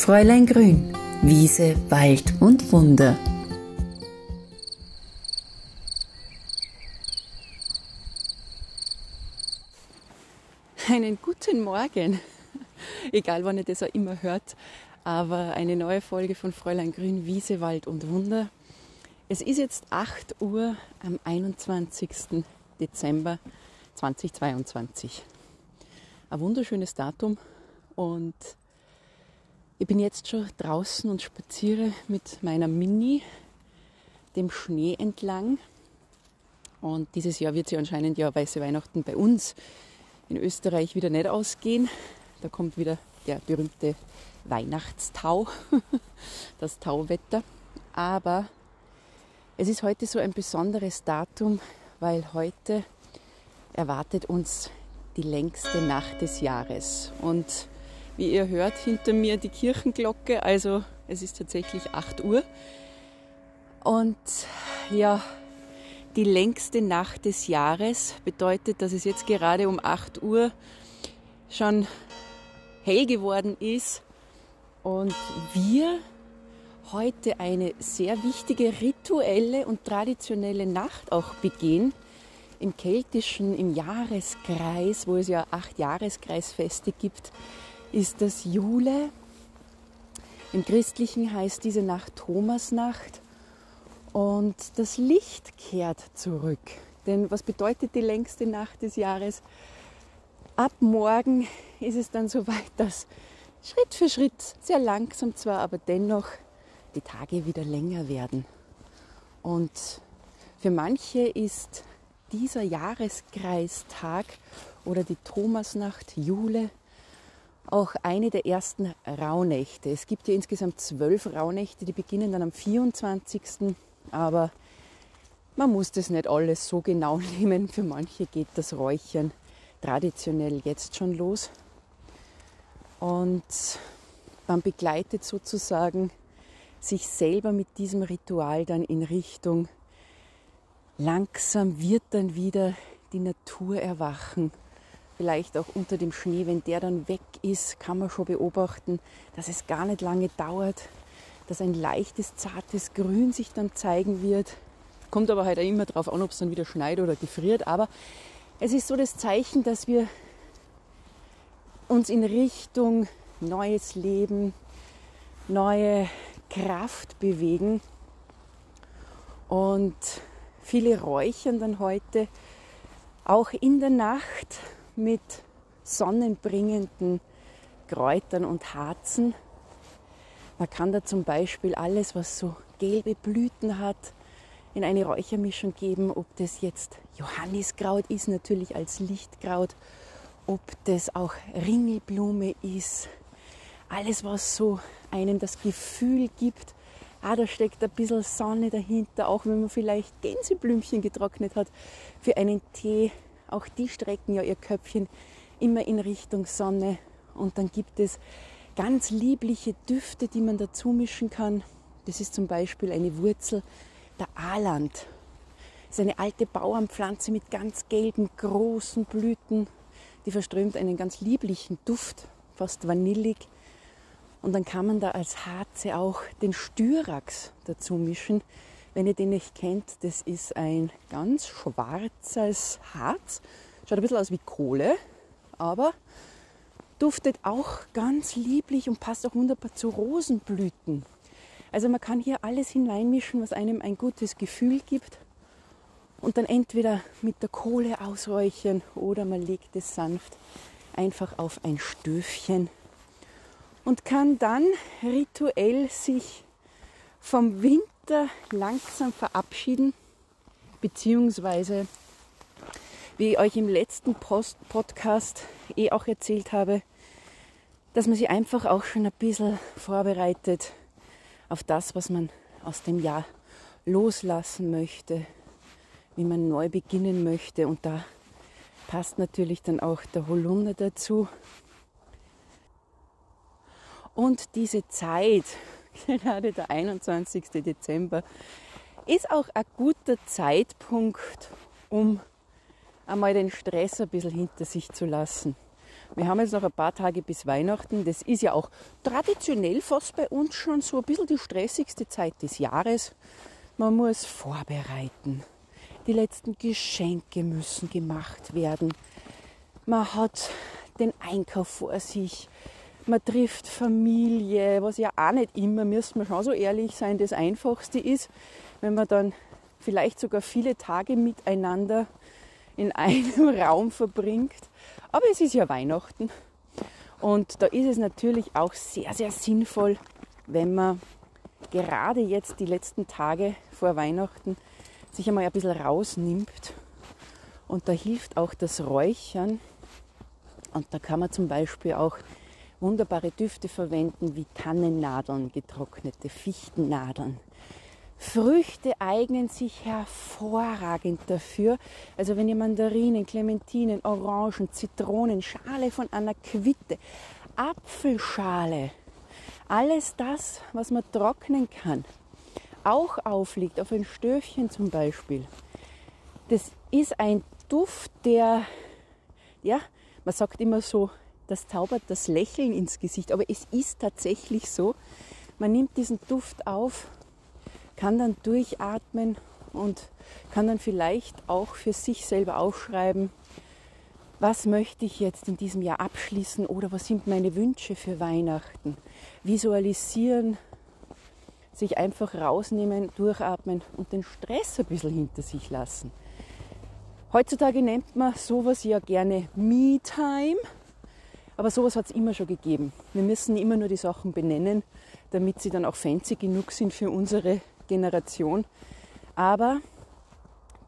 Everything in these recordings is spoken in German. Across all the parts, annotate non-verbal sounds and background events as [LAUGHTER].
Fräulein Grün, Wiese, Wald und Wunder. Einen guten Morgen, [LAUGHS] egal wann ihr das auch immer hört, aber eine neue Folge von Fräulein Grün, Wiese, Wald und Wunder. Es ist jetzt 8 Uhr am 21. Dezember 2022. Ein wunderschönes Datum und ich bin jetzt schon draußen und spaziere mit meiner Mini dem Schnee entlang. Und dieses Jahr wird sie anscheinend ja weiße Weihnachten bei uns in Österreich wieder nicht ausgehen. Da kommt wieder der berühmte Weihnachtstau, [LAUGHS] das Tauwetter. Aber es ist heute so ein besonderes Datum, weil heute erwartet uns die längste Nacht des Jahres. Und wie ihr hört, hinter mir die Kirchenglocke. Also es ist tatsächlich 8 Uhr. Und ja, die längste Nacht des Jahres bedeutet, dass es jetzt gerade um 8 Uhr schon hell geworden ist und wir heute eine sehr wichtige rituelle und traditionelle Nacht auch begehen. Im keltischen, im Jahreskreis, wo es ja acht Jahreskreisfeste gibt, ist das Jule. Im Christlichen heißt diese Nacht Thomasnacht und das Licht kehrt zurück. Denn was bedeutet die längste Nacht des Jahres? Ab morgen ist es dann soweit, dass Schritt für Schritt, sehr langsam zwar, aber dennoch die Tage wieder länger werden. Und für manche ist dieser Jahreskreistag oder die Thomasnacht Jule auch eine der ersten Rauhnächte. Es gibt ja insgesamt zwölf Rauhnächte, die beginnen dann am 24. Aber man muss das nicht alles so genau [LAUGHS] nehmen. Für manche geht das Räuchern traditionell jetzt schon los. Und man begleitet sozusagen sich selber mit diesem Ritual dann in Richtung, langsam wird dann wieder die Natur erwachen vielleicht auch unter dem Schnee, wenn der dann weg ist, kann man schon beobachten, dass es gar nicht lange dauert, dass ein leichtes, zartes Grün sich dann zeigen wird. Kommt aber halt immer darauf an, ob es dann wieder schneit oder gefriert. Aber es ist so das Zeichen, dass wir uns in Richtung neues Leben, neue Kraft bewegen. Und viele räuchern dann heute auch in der Nacht mit sonnenbringenden Kräutern und Harzen. Man kann da zum Beispiel alles, was so gelbe Blüten hat, in eine Räuchermischung geben, ob das jetzt Johanniskraut ist, natürlich als Lichtkraut, ob das auch Ringelblume ist. Alles, was so einem das Gefühl gibt, ah, da steckt ein bisschen Sonne dahinter, auch wenn man vielleicht Gänseblümchen getrocknet hat, für einen Tee auch die strecken ja ihr Köpfchen immer in Richtung Sonne. Und dann gibt es ganz liebliche Düfte, die man dazu mischen kann. Das ist zum Beispiel eine Wurzel der Aland. Das ist eine alte Bauernpflanze mit ganz gelben, großen Blüten. Die verströmt einen ganz lieblichen Duft, fast vanillig. Und dann kann man da als Harze auch den Styrax dazu mischen. Wenn ihr den nicht kennt, das ist ein ganz schwarzes Harz. Schaut ein bisschen aus wie Kohle, aber duftet auch ganz lieblich und passt auch wunderbar zu Rosenblüten. Also man kann hier alles hineinmischen, was einem ein gutes Gefühl gibt und dann entweder mit der Kohle ausräuchern oder man legt es sanft einfach auf ein Stöfchen und kann dann rituell sich vom Wind Winter langsam verabschieden, beziehungsweise wie ich euch im letzten Post Podcast eh auch erzählt habe, dass man sich einfach auch schon ein bisschen vorbereitet auf das, was man aus dem Jahr loslassen möchte, wie man neu beginnen möchte. Und da passt natürlich dann auch der Holunder dazu. Und diese Zeit, [LAUGHS] gerade der 21. Dezember, ist auch ein guter Zeitpunkt, um einmal den Stress ein bisschen hinter sich zu lassen. Wir haben jetzt noch ein paar Tage bis Weihnachten. Das ist ja auch traditionell fast bei uns schon so ein bisschen die stressigste Zeit des Jahres. Man muss vorbereiten. Die letzten Geschenke müssen gemacht werden. Man hat den Einkauf vor sich. Man trifft Familie, was ja auch nicht immer, müssen wir schon so ehrlich sein, das Einfachste ist, wenn man dann vielleicht sogar viele Tage miteinander in [LAUGHS] einem Raum verbringt. Aber es ist ja Weihnachten und da ist es natürlich auch sehr, sehr sinnvoll, wenn man gerade jetzt die letzten Tage vor Weihnachten sich einmal ein bisschen rausnimmt. Und da hilft auch das Räuchern. Und da kann man zum Beispiel auch wunderbare Düfte verwenden wie Tannennadeln, getrocknete Fichtennadeln. Früchte eignen sich hervorragend dafür. Also wenn ihr Mandarinen, Clementinen, Orangen, Zitronen, Schale von einer Quitte, Apfelschale, alles das, was man trocknen kann, auch aufliegt, auf ein Stöfchen zum Beispiel. Das ist ein Duft, der, ja, man sagt immer so, das zaubert das Lächeln ins Gesicht, aber es ist tatsächlich so. Man nimmt diesen Duft auf kann dann durchatmen und kann dann vielleicht auch für sich selber aufschreiben, was möchte ich jetzt in diesem Jahr abschließen oder was sind meine Wünsche für Weihnachten. Visualisieren, sich einfach rausnehmen, durchatmen und den Stress ein bisschen hinter sich lassen. Heutzutage nennt man sowas ja gerne Me-Time, aber sowas hat es immer schon gegeben. Wir müssen immer nur die Sachen benennen, damit sie dann auch fancy genug sind für unsere Generation. Aber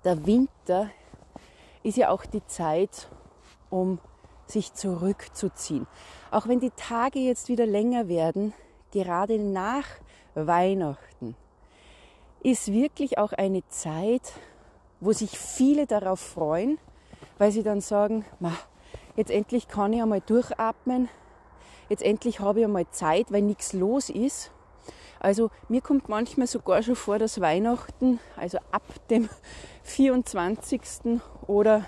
der Winter ist ja auch die Zeit, um sich zurückzuziehen. Auch wenn die Tage jetzt wieder länger werden, gerade nach Weihnachten, ist wirklich auch eine Zeit, wo sich viele darauf freuen, weil sie dann sagen, jetzt endlich kann ich einmal durchatmen, jetzt endlich habe ich einmal Zeit, weil nichts los ist. Also mir kommt manchmal sogar schon vor, dass Weihnachten, also ab dem [LAUGHS] 24. oder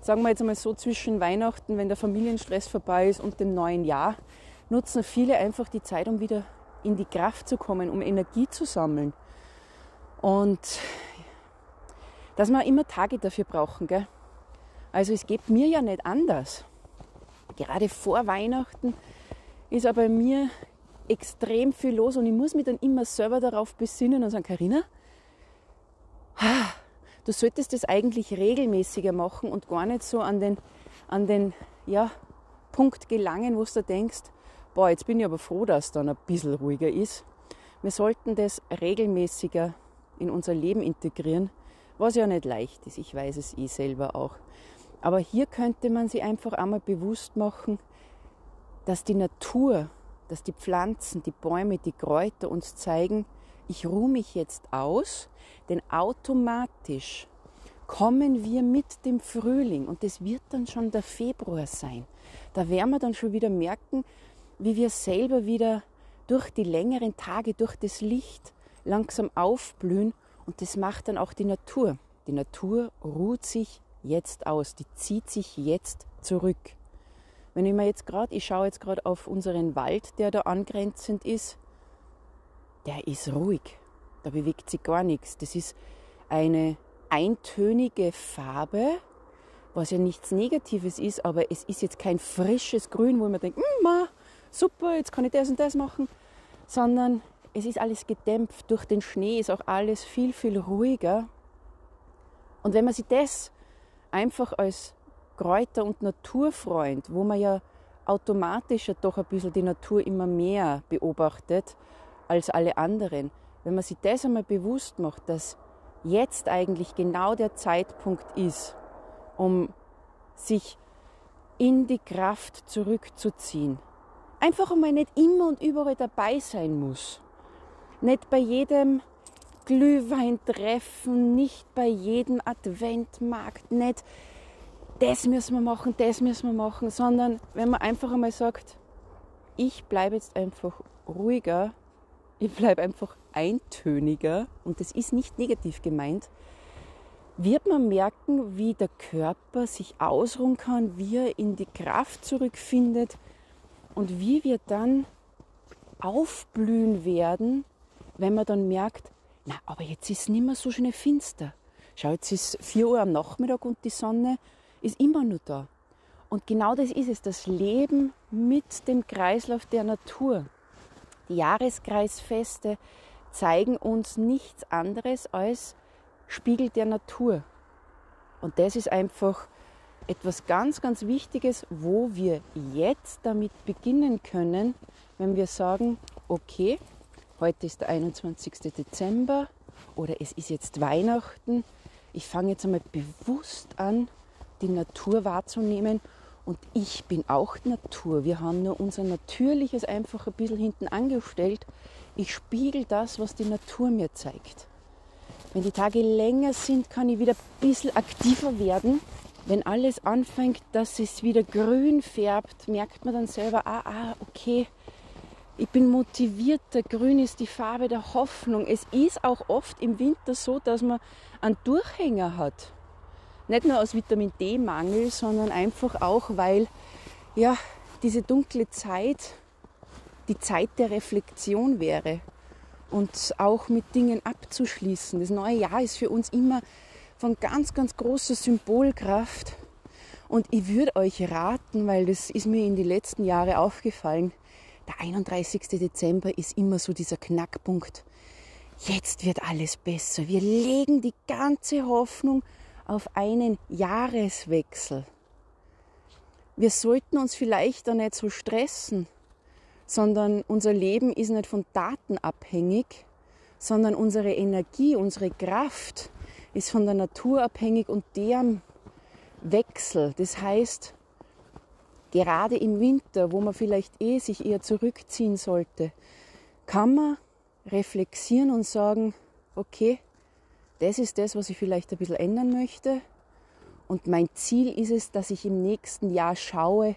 sagen wir jetzt einmal so zwischen Weihnachten, wenn der Familienstress vorbei ist und dem neuen Jahr, nutzen viele einfach die Zeit, um wieder in die Kraft zu kommen, um Energie zu sammeln. Und dass wir immer Tage dafür brauchen. Gell? Also es geht mir ja nicht anders. Gerade vor Weihnachten ist aber mir extrem viel los und ich muss mich dann immer selber darauf besinnen und sagen, Karina, du solltest das eigentlich regelmäßiger machen und gar nicht so an den, an den ja, Punkt gelangen, wo du denkst, boah, jetzt bin ich aber froh, dass es dann ein bisschen ruhiger ist. Wir sollten das regelmäßiger in unser Leben integrieren, was ja nicht leicht ist. Ich weiß es eh selber auch. Aber hier könnte man sich einfach einmal bewusst machen, dass die Natur dass die Pflanzen, die Bäume, die Kräuter uns zeigen, ich ruhe mich jetzt aus, denn automatisch kommen wir mit dem Frühling und das wird dann schon der Februar sein. Da werden wir dann schon wieder merken, wie wir selber wieder durch die längeren Tage, durch das Licht langsam aufblühen und das macht dann auch die Natur. Die Natur ruht sich jetzt aus, die zieht sich jetzt zurück. Wenn ich mir jetzt gerade, ich schaue jetzt gerade auf unseren Wald, der da angrenzend ist, der ist ruhig. Da bewegt sich gar nichts. Das ist eine eintönige Farbe, was ja nichts Negatives ist, aber es ist jetzt kein frisches Grün, wo man denkt, mm, super, jetzt kann ich das und das machen, sondern es ist alles gedämpft. Durch den Schnee ist auch alles viel, viel ruhiger. Und wenn man sich das einfach als Kräuter- und Naturfreund, wo man ja automatisch ja doch ein bisschen die Natur immer mehr beobachtet als alle anderen, wenn man sich das einmal bewusst macht, dass jetzt eigentlich genau der Zeitpunkt ist, um sich in die Kraft zurückzuziehen. Einfach einmal nicht immer und überall dabei sein muss. Nicht bei jedem Glühweintreffen, nicht bei jedem Adventmarkt, nicht das müssen wir machen, das müssen wir machen, sondern wenn man einfach einmal sagt, ich bleibe jetzt einfach ruhiger, ich bleibe einfach eintöniger und das ist nicht negativ gemeint, wird man merken, wie der Körper sich ausruhen kann, wie er in die Kraft zurückfindet und wie wir dann aufblühen werden, wenn man dann merkt, na, aber jetzt ist es nicht mehr so schön finster. Schau, jetzt ist 4 Uhr am Nachmittag und die Sonne ist immer nur da. Und genau das ist es, das Leben mit dem Kreislauf der Natur. Die Jahreskreisfeste zeigen uns nichts anderes als Spiegel der Natur. Und das ist einfach etwas ganz, ganz Wichtiges, wo wir jetzt damit beginnen können, wenn wir sagen, okay, heute ist der 21. Dezember oder es ist jetzt Weihnachten. Ich fange jetzt einmal bewusst an, die Natur wahrzunehmen und ich bin auch Natur. Wir haben nur unser Natürliches einfach ein bisschen hinten angestellt. Ich spiegel das, was die Natur mir zeigt. Wenn die Tage länger sind, kann ich wieder ein bisschen aktiver werden. Wenn alles anfängt, dass es wieder grün färbt, merkt man dann selber, ah, ah, okay, ich bin motivierter. Grün ist die Farbe der Hoffnung. Es ist auch oft im Winter so, dass man einen Durchhänger hat. Nicht nur aus Vitamin D-Mangel, sondern einfach auch, weil ja, diese dunkle Zeit die Zeit der Reflexion wäre und auch mit Dingen abzuschließen. Das neue Jahr ist für uns immer von ganz, ganz großer Symbolkraft. Und ich würde euch raten, weil das ist mir in den letzten Jahren aufgefallen, der 31. Dezember ist immer so dieser Knackpunkt. Jetzt wird alles besser. Wir legen die ganze Hoffnung auf einen Jahreswechsel. Wir sollten uns vielleicht da nicht so stressen, sondern unser Leben ist nicht von Daten abhängig, sondern unsere Energie, unsere Kraft ist von der Natur abhängig und deren Wechsel. Das heißt, gerade im Winter, wo man vielleicht eh sich eher zurückziehen sollte, kann man reflexieren und sagen, okay, das ist das, was ich vielleicht ein bisschen ändern möchte. Und mein Ziel ist es, dass ich im nächsten Jahr schaue,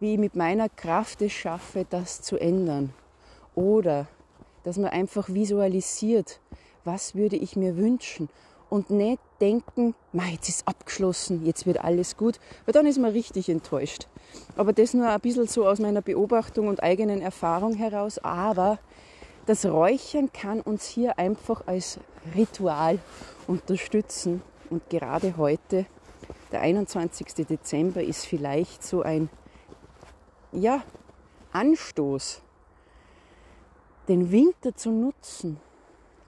wie ich mit meiner Kraft es schaffe, das zu ändern. Oder dass man einfach visualisiert, was würde ich mir wünschen und nicht denken, jetzt ist abgeschlossen, jetzt wird alles gut, weil dann ist man richtig enttäuscht. Aber das nur ein bisschen so aus meiner Beobachtung und eigenen Erfahrung heraus. Aber das Räuchern kann uns hier einfach als Ritual unterstützen. Und gerade heute, der 21. Dezember, ist vielleicht so ein ja, Anstoß, den Winter zu nutzen,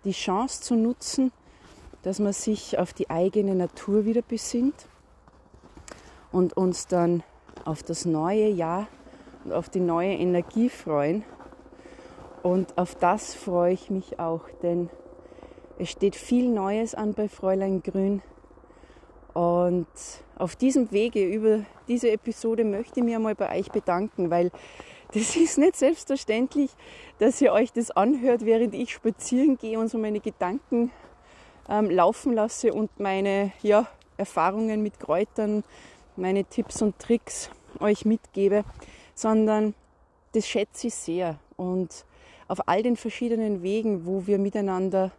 die Chance zu nutzen, dass man sich auf die eigene Natur wieder besinnt und uns dann auf das neue Jahr und auf die neue Energie freuen. Und auf das freue ich mich auch, denn es steht viel Neues an bei Fräulein Grün. Und auf diesem Wege über diese Episode möchte ich mich einmal bei euch bedanken, weil das [LAUGHS] ist nicht selbstverständlich, dass ihr euch das anhört, während ich spazieren gehe und so meine Gedanken ähm, laufen lasse und meine ja, Erfahrungen mit Kräutern, meine Tipps und Tricks euch mitgebe, sondern das schätze ich sehr. Und auf all den verschiedenen Wegen, wo wir miteinander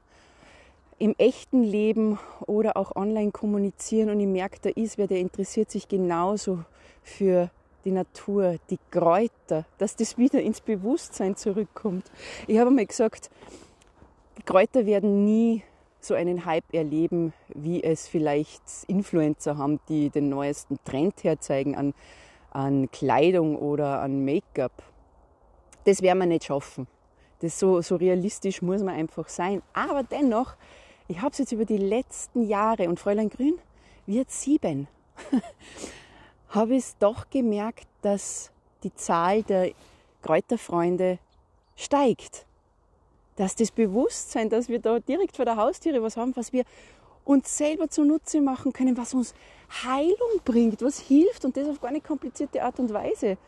im echten Leben oder auch online kommunizieren und ich merke, da ist wer, der interessiert sich genauso für die Natur, die Kräuter, dass das wieder ins Bewusstsein zurückkommt. Ich habe mal gesagt, Kräuter werden nie so einen Hype erleben, wie es vielleicht Influencer haben, die den neuesten Trend herzeigen an, an Kleidung oder an Make-up. Das werden wir nicht schaffen. Das so, so realistisch muss man einfach sein. Aber dennoch ich habe es jetzt über die letzten Jahre und Fräulein Grün wird sieben, [LAUGHS] habe ich doch gemerkt, dass die Zahl der Kräuterfreunde steigt. Dass das Bewusstsein, dass wir da direkt vor der Haustiere was haben, was wir uns selber zunutze machen können, was uns Heilung bringt, was hilft und das auf gar nicht komplizierte Art und Weise,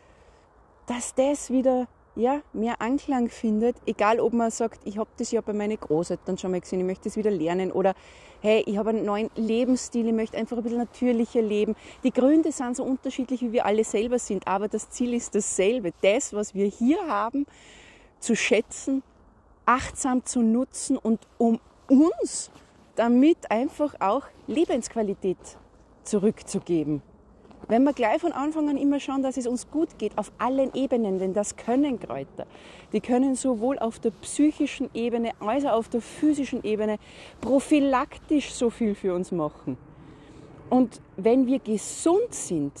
dass das wieder ja, mehr Anklang findet, egal ob man sagt, ich habe das ja bei meinen Großeltern schon mal gesehen, ich möchte das wieder lernen oder hey, ich habe einen neuen Lebensstil, ich möchte einfach ein bisschen natürlicher leben. Die Gründe sind so unterschiedlich, wie wir alle selber sind, aber das Ziel ist dasselbe. Das, was wir hier haben, zu schätzen, achtsam zu nutzen und um uns damit einfach auch Lebensqualität zurückzugeben. Wenn wir gleich von Anfang an immer schauen, dass es uns gut geht, auf allen Ebenen, denn das können Kräuter. Die können sowohl auf der psychischen Ebene als auch auf der physischen Ebene prophylaktisch so viel für uns machen. Und wenn wir gesund sind,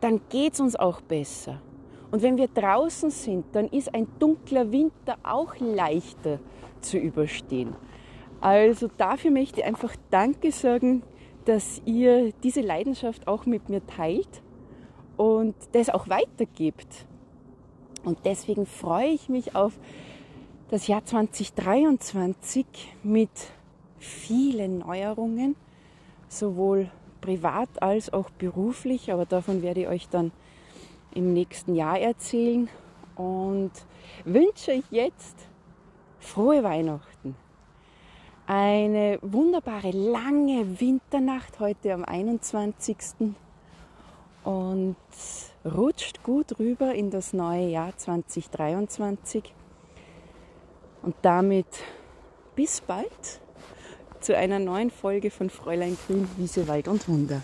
dann geht es uns auch besser. Und wenn wir draußen sind, dann ist ein dunkler Winter auch leichter zu überstehen. Also dafür möchte ich einfach Danke sagen, dass ihr diese Leidenschaft auch mit mir teilt und das auch weitergibt. Und deswegen freue ich mich auf das Jahr 2023 mit vielen Neuerungen, sowohl privat als auch beruflich, aber davon werde ich euch dann im nächsten Jahr erzählen und wünsche euch jetzt frohe Weihnachten. Eine wunderbare lange Winternacht heute am 21. Und rutscht gut rüber in das neue Jahr 2023. Und damit bis bald zu einer neuen Folge von Fräulein Grün, Wiese, Wald und Wunder.